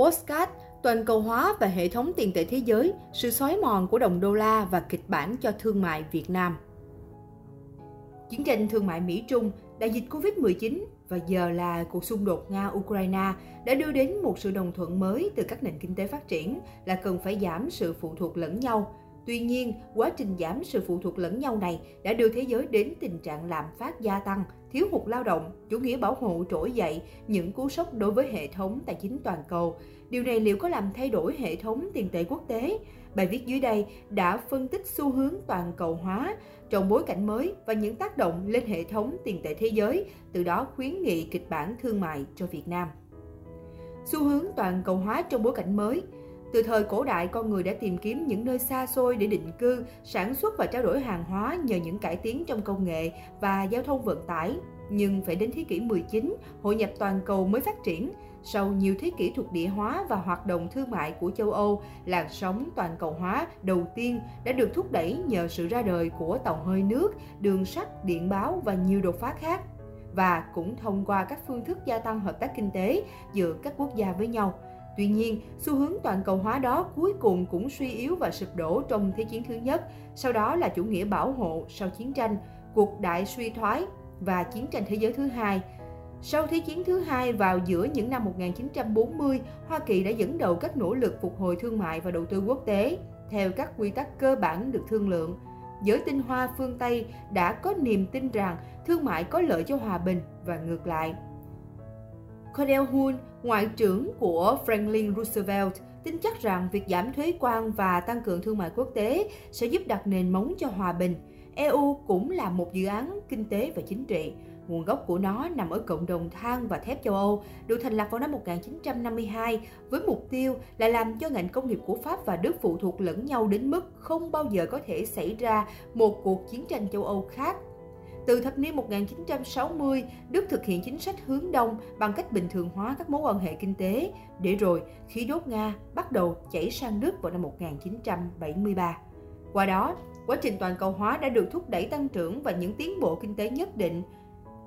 Postcard, toàn cầu hóa và hệ thống tiền tệ thế giới, sự xói mòn của đồng đô la và kịch bản cho thương mại Việt Nam. Chiến tranh thương mại Mỹ-Trung, đại dịch Covid-19 và giờ là cuộc xung đột Nga-Ukraine đã đưa đến một sự đồng thuận mới từ các nền kinh tế phát triển là cần phải giảm sự phụ thuộc lẫn nhau. Tuy nhiên, quá trình giảm sự phụ thuộc lẫn nhau này đã đưa thế giới đến tình trạng lạm phát gia tăng, thiếu hụt lao động, chủ nghĩa bảo hộ trỗi dậy, những cú sốc đối với hệ thống tài chính toàn cầu. Điều này liệu có làm thay đổi hệ thống tiền tệ quốc tế? Bài viết dưới đây đã phân tích xu hướng toàn cầu hóa trong bối cảnh mới và những tác động lên hệ thống tiền tệ thế giới, từ đó khuyến nghị kịch bản thương mại cho Việt Nam. Xu hướng toàn cầu hóa trong bối cảnh mới từ thời cổ đại, con người đã tìm kiếm những nơi xa xôi để định cư, sản xuất và trao đổi hàng hóa nhờ những cải tiến trong công nghệ và giao thông vận tải. Nhưng phải đến thế kỷ 19, hội nhập toàn cầu mới phát triển. Sau nhiều thế kỷ thuộc địa hóa và hoạt động thương mại của châu Âu, làn sóng toàn cầu hóa đầu tiên đã được thúc đẩy nhờ sự ra đời của tàu hơi nước, đường sắt, điện báo và nhiều đột phá khác và cũng thông qua các phương thức gia tăng hợp tác kinh tế giữa các quốc gia với nhau. Tuy nhiên, xu hướng toàn cầu hóa đó cuối cùng cũng suy yếu và sụp đổ trong Thế chiến thứ nhất, sau đó là chủ nghĩa bảo hộ sau chiến tranh, cuộc đại suy thoái và chiến tranh thế giới thứ hai. Sau Thế chiến thứ hai vào giữa những năm 1940, Hoa Kỳ đã dẫn đầu các nỗ lực phục hồi thương mại và đầu tư quốc tế theo các quy tắc cơ bản được thương lượng. Giới tinh hoa phương Tây đã có niềm tin rằng thương mại có lợi cho hòa bình và ngược lại. Cordell Hull, ngoại trưởng của Franklin Roosevelt, tin chắc rằng việc giảm thuế quan và tăng cường thương mại quốc tế sẽ giúp đặt nền móng cho hòa bình. EU cũng là một dự án kinh tế và chính trị. Nguồn gốc của nó nằm ở cộng đồng than và thép châu Âu, được thành lập vào năm 1952 với mục tiêu là làm cho ngành công nghiệp của Pháp và Đức phụ thuộc lẫn nhau đến mức không bao giờ có thể xảy ra một cuộc chiến tranh châu Âu khác từ thập niên 1960, Đức thực hiện chính sách hướng đông bằng cách bình thường hóa các mối quan hệ kinh tế, để rồi khí đốt Nga bắt đầu chảy sang Đức vào năm 1973. Qua đó, quá trình toàn cầu hóa đã được thúc đẩy tăng trưởng và những tiến bộ kinh tế nhất định.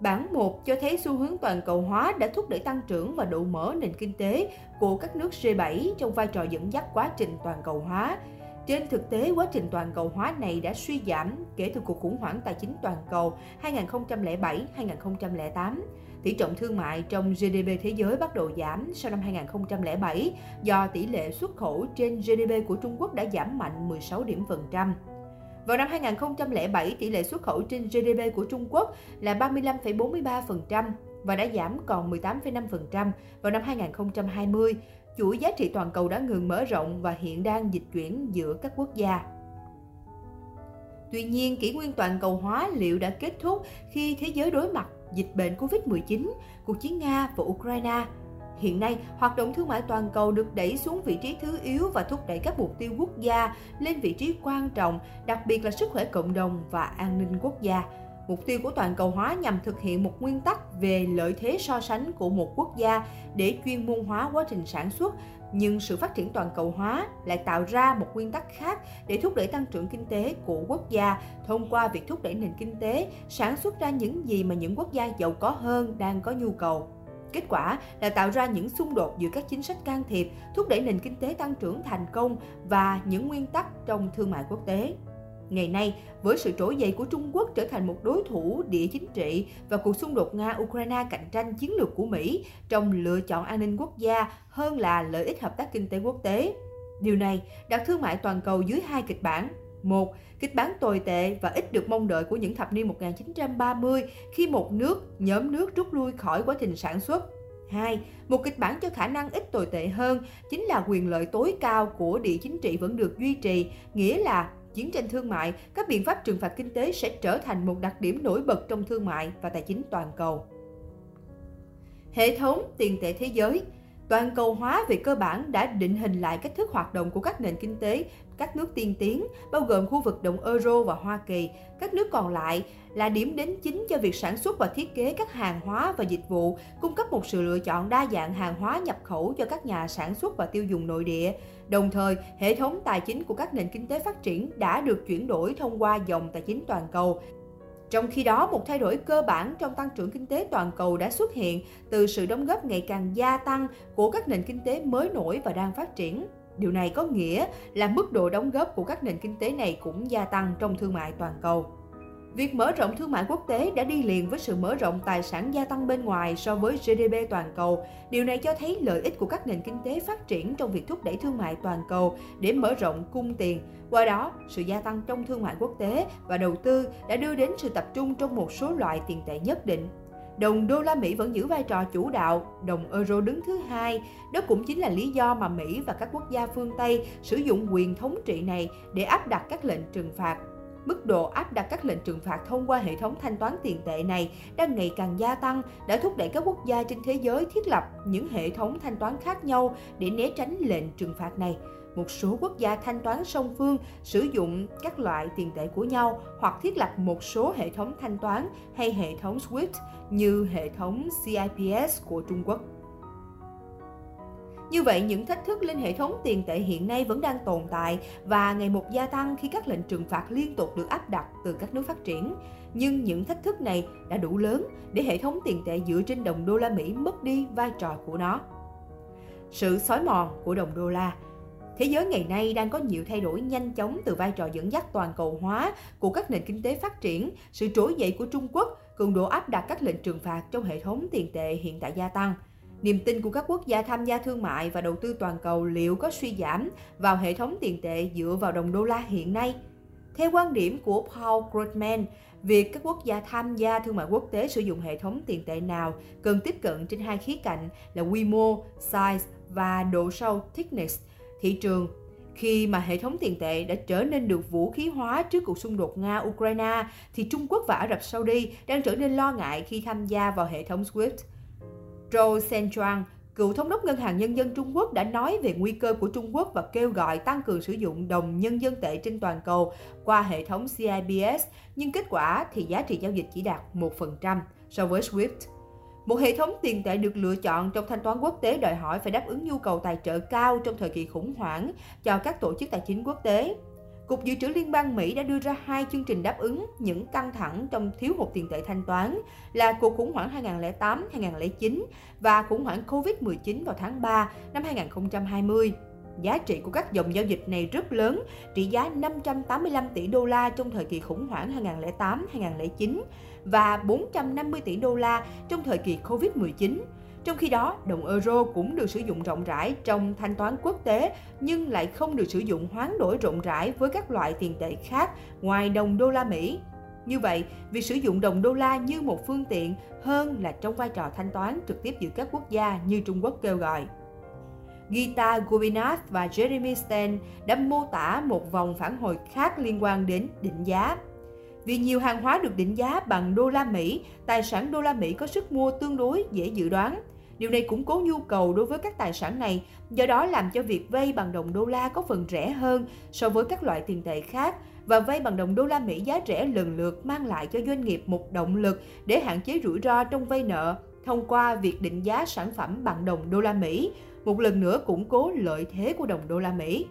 Bản 1 cho thấy xu hướng toàn cầu hóa đã thúc đẩy tăng trưởng và độ mở nền kinh tế của các nước G7 trong vai trò dẫn dắt quá trình toàn cầu hóa, trên thực tế, quá trình toàn cầu hóa này đã suy giảm kể từ cuộc khủng hoảng tài chính toàn cầu 2007-2008. Tỷ trọng thương mại trong GDP thế giới bắt đầu giảm sau năm 2007 do tỷ lệ xuất khẩu trên GDP của Trung Quốc đã giảm mạnh 16 điểm phần trăm. Vào năm 2007, tỷ lệ xuất khẩu trên GDP của Trung Quốc là 35,43% và đã giảm còn 18,5% vào năm 2020 chuỗi giá trị toàn cầu đã ngừng mở rộng và hiện đang dịch chuyển giữa các quốc gia. Tuy nhiên, kỷ nguyên toàn cầu hóa liệu đã kết thúc khi thế giới đối mặt dịch bệnh Covid-19, cuộc chiến Nga và Ukraine. Hiện nay, hoạt động thương mại toàn cầu được đẩy xuống vị trí thứ yếu và thúc đẩy các mục tiêu quốc gia lên vị trí quan trọng, đặc biệt là sức khỏe cộng đồng và an ninh quốc gia. Mục tiêu của toàn cầu hóa nhằm thực hiện một nguyên tắc về lợi thế so sánh của một quốc gia để chuyên môn hóa quá trình sản xuất, nhưng sự phát triển toàn cầu hóa lại tạo ra một nguyên tắc khác để thúc đẩy tăng trưởng kinh tế của quốc gia thông qua việc thúc đẩy nền kinh tế sản xuất ra những gì mà những quốc gia giàu có hơn đang có nhu cầu. Kết quả là tạo ra những xung đột giữa các chính sách can thiệp, thúc đẩy nền kinh tế tăng trưởng thành công và những nguyên tắc trong thương mại quốc tế. Ngày nay, với sự trỗi dậy của Trung Quốc trở thành một đối thủ địa chính trị và cuộc xung đột Nga-Ukraine cạnh tranh chiến lược của Mỹ trong lựa chọn an ninh quốc gia hơn là lợi ích hợp tác kinh tế quốc tế. Điều này đặt thương mại toàn cầu dưới hai kịch bản. Một, kịch bản tồi tệ và ít được mong đợi của những thập niên 1930 khi một nước, nhóm nước rút lui khỏi quá trình sản xuất. 2. Một kịch bản cho khả năng ít tồi tệ hơn chính là quyền lợi tối cao của địa chính trị vẫn được duy trì, nghĩa là chiến tranh thương mại, các biện pháp trừng phạt kinh tế sẽ trở thành một đặc điểm nổi bật trong thương mại và tài chính toàn cầu. Hệ thống tiền tệ thế giới Toàn cầu hóa về cơ bản đã định hình lại cách thức hoạt động của các nền kinh tế, các nước tiên tiến, bao gồm khu vực đồng euro và Hoa Kỳ. Các nước còn lại là điểm đến chính cho việc sản xuất và thiết kế các hàng hóa và dịch vụ, cung cấp một sự lựa chọn đa dạng hàng hóa nhập khẩu cho các nhà sản xuất và tiêu dùng nội địa. Đồng thời, hệ thống tài chính của các nền kinh tế phát triển đã được chuyển đổi thông qua dòng tài chính toàn cầu. Trong khi đó, một thay đổi cơ bản trong tăng trưởng kinh tế toàn cầu đã xuất hiện từ sự đóng góp ngày càng gia tăng của các nền kinh tế mới nổi và đang phát triển. Điều này có nghĩa là mức độ đóng góp của các nền kinh tế này cũng gia tăng trong thương mại toàn cầu. Việc mở rộng thương mại quốc tế đã đi liền với sự mở rộng tài sản gia tăng bên ngoài so với GDP toàn cầu. Điều này cho thấy lợi ích của các nền kinh tế phát triển trong việc thúc đẩy thương mại toàn cầu để mở rộng cung tiền. Qua đó, sự gia tăng trong thương mại quốc tế và đầu tư đã đưa đến sự tập trung trong một số loại tiền tệ nhất định. Đồng đô la Mỹ vẫn giữ vai trò chủ đạo, đồng euro đứng thứ hai. Đó cũng chính là lý do mà Mỹ và các quốc gia phương Tây sử dụng quyền thống trị này để áp đặt các lệnh trừng phạt Mức độ áp đặt các lệnh trừng phạt thông qua hệ thống thanh toán tiền tệ này đang ngày càng gia tăng, đã thúc đẩy các quốc gia trên thế giới thiết lập những hệ thống thanh toán khác nhau để né tránh lệnh trừng phạt này. Một số quốc gia thanh toán song phương sử dụng các loại tiền tệ của nhau hoặc thiết lập một số hệ thống thanh toán hay hệ thống SWIFT như hệ thống CIPS của Trung Quốc. Như vậy, những thách thức lên hệ thống tiền tệ hiện nay vẫn đang tồn tại và ngày một gia tăng khi các lệnh trừng phạt liên tục được áp đặt từ các nước phát triển. Nhưng những thách thức này đã đủ lớn để hệ thống tiền tệ dựa trên đồng đô la Mỹ mất đi vai trò của nó. Sự xói mòn của đồng đô la Thế giới ngày nay đang có nhiều thay đổi nhanh chóng từ vai trò dẫn dắt toàn cầu hóa của các nền kinh tế phát triển, sự trỗi dậy của Trung Quốc, cường độ áp đặt các lệnh trừng phạt trong hệ thống tiền tệ hiện tại gia tăng – Niềm tin của các quốc gia tham gia thương mại và đầu tư toàn cầu liệu có suy giảm vào hệ thống tiền tệ dựa vào đồng đô la hiện nay? Theo quan điểm của Paul Krugman, việc các quốc gia tham gia thương mại quốc tế sử dụng hệ thống tiền tệ nào cần tiếp cận trên hai khía cạnh là quy mô, size và độ sâu thickness thị trường khi mà hệ thống tiền tệ đã trở nên được vũ khí hóa trước cuộc xung đột Nga-Ukraine, thì Trung Quốc và Ả Rập Saudi đang trở nên lo ngại khi tham gia vào hệ thống SWIFT. Zhou Zhenchuan, cựu thống đốc Ngân hàng Nhân dân Trung Quốc đã nói về nguy cơ của Trung Quốc và kêu gọi tăng cường sử dụng đồng nhân dân tệ trên toàn cầu qua hệ thống CIBS, nhưng kết quả thì giá trị giao dịch chỉ đạt 1% so với SWIFT. Một hệ thống tiền tệ được lựa chọn trong thanh toán quốc tế đòi hỏi phải đáp ứng nhu cầu tài trợ cao trong thời kỳ khủng hoảng cho các tổ chức tài chính quốc tế. Cục Dự trữ Liên bang Mỹ đã đưa ra hai chương trình đáp ứng những căng thẳng trong thiếu hụt tiền tệ thanh toán là cuộc khủng hoảng 2008-2009 và khủng hoảng Covid-19 vào tháng 3 năm 2020. Giá trị của các dòng giao dịch này rất lớn, trị giá 585 tỷ đô la trong thời kỳ khủng hoảng 2008-2009 và 450 tỷ đô la trong thời kỳ Covid-19 trong khi đó, đồng euro cũng được sử dụng rộng rãi trong thanh toán quốc tế nhưng lại không được sử dụng hoán đổi rộng rãi với các loại tiền tệ khác ngoài đồng đô la Mỹ. Như vậy, việc sử dụng đồng đô la như một phương tiện hơn là trong vai trò thanh toán trực tiếp giữa các quốc gia như Trung Quốc kêu gọi. Gita Gopinath và Jeremy Stein đã mô tả một vòng phản hồi khác liên quan đến định giá. Vì nhiều hàng hóa được định giá bằng đô la Mỹ, tài sản đô la Mỹ có sức mua tương đối dễ dự đoán. Điều này củng cố nhu cầu đối với các tài sản này, do đó làm cho việc vay bằng đồng đô la có phần rẻ hơn so với các loại tiền tệ khác và vay bằng đồng đô la Mỹ giá rẻ lần lượt mang lại cho doanh nghiệp một động lực để hạn chế rủi ro trong vay nợ thông qua việc định giá sản phẩm bằng đồng đô la Mỹ, một lần nữa củng cố lợi thế của đồng đô la Mỹ.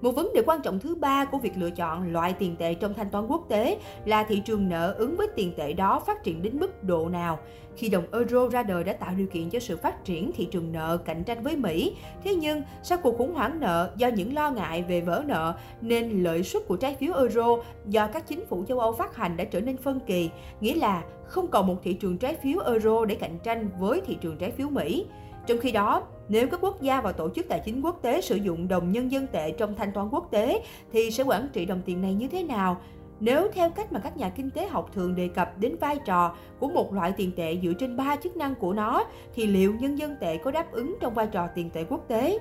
Một vấn đề quan trọng thứ ba của việc lựa chọn loại tiền tệ trong thanh toán quốc tế là thị trường nợ ứng với tiền tệ đó phát triển đến mức độ nào. Khi đồng euro ra đời đã tạo điều kiện cho sự phát triển thị trường nợ cạnh tranh với Mỹ. Thế nhưng, sau cuộc khủng hoảng nợ do những lo ngại về vỡ nợ, nên lợi suất của trái phiếu euro do các chính phủ châu Âu phát hành đã trở nên phân kỳ, nghĩa là không còn một thị trường trái phiếu euro để cạnh tranh với thị trường trái phiếu Mỹ. Trong khi đó, nếu các quốc gia và tổ chức tài chính quốc tế sử dụng đồng nhân dân tệ trong thanh toán quốc tế thì sẽ quản trị đồng tiền này như thế nào? Nếu theo cách mà các nhà kinh tế học thường đề cập đến vai trò của một loại tiền tệ dựa trên ba chức năng của nó thì liệu nhân dân tệ có đáp ứng trong vai trò tiền tệ quốc tế?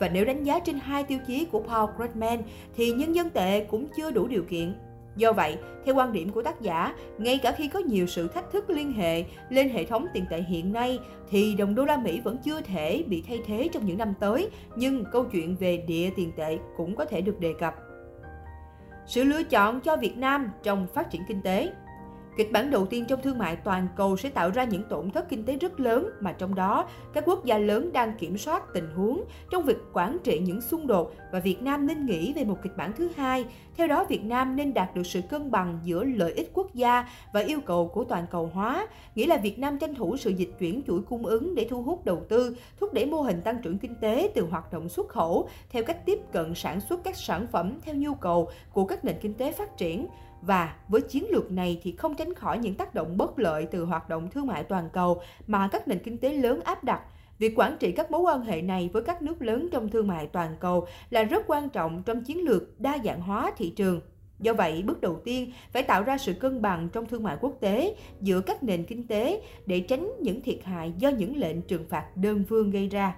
Và nếu đánh giá trên hai tiêu chí của Paul Krugman thì nhân dân tệ cũng chưa đủ điều kiện Do vậy, theo quan điểm của tác giả, ngay cả khi có nhiều sự thách thức liên hệ lên hệ thống tiền tệ hiện nay thì đồng đô la Mỹ vẫn chưa thể bị thay thế trong những năm tới, nhưng câu chuyện về địa tiền tệ cũng có thể được đề cập. Sự lựa chọn cho Việt Nam trong phát triển kinh tế Kịch bản đầu tiên trong thương mại toàn cầu sẽ tạo ra những tổn thất kinh tế rất lớn mà trong đó các quốc gia lớn đang kiểm soát tình huống trong việc quản trị những xung đột và Việt Nam nên nghĩ về một kịch bản thứ hai. Theo đó, Việt Nam nên đạt được sự cân bằng giữa lợi ích quốc gia và yêu cầu của toàn cầu hóa, nghĩa là Việt Nam tranh thủ sự dịch chuyển chuỗi cung ứng để thu hút đầu tư, thúc đẩy mô hình tăng trưởng kinh tế từ hoạt động xuất khẩu theo cách tiếp cận sản xuất các sản phẩm theo nhu cầu của các nền kinh tế phát triển và với chiến lược này thì không tránh khỏi những tác động bất lợi từ hoạt động thương mại toàn cầu mà các nền kinh tế lớn áp đặt. Việc quản trị các mối quan hệ này với các nước lớn trong thương mại toàn cầu là rất quan trọng trong chiến lược đa dạng hóa thị trường. Do vậy, bước đầu tiên phải tạo ra sự cân bằng trong thương mại quốc tế giữa các nền kinh tế để tránh những thiệt hại do những lệnh trừng phạt đơn phương gây ra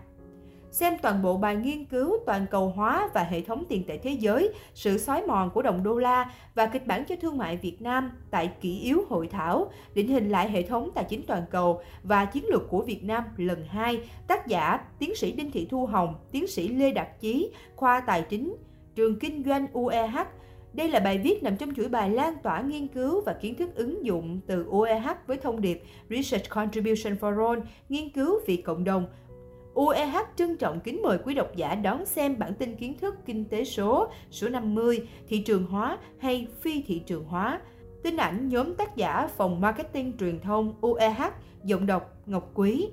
xem toàn bộ bài nghiên cứu toàn cầu hóa và hệ thống tiền tệ thế giới, sự xói mòn của đồng đô la và kịch bản cho thương mại Việt Nam tại kỷ yếu hội thảo, định hình lại hệ thống tài chính toàn cầu và chiến lược của Việt Nam lần 2, tác giả tiến sĩ Đinh Thị Thu Hồng, tiến sĩ Lê Đạt Chí, khoa tài chính, trường kinh doanh UEH, đây là bài viết nằm trong chuỗi bài lan tỏa nghiên cứu và kiến thức ứng dụng từ UEH với thông điệp Research Contribution for All, nghiên cứu vì cộng đồng, UEH trân trọng kính mời quý độc giả đón xem bản tin kiến thức kinh tế số số 50, thị trường hóa hay phi thị trường hóa. Tin ảnh nhóm tác giả phòng marketing truyền thông UEH, giọng đọc Ngọc Quý.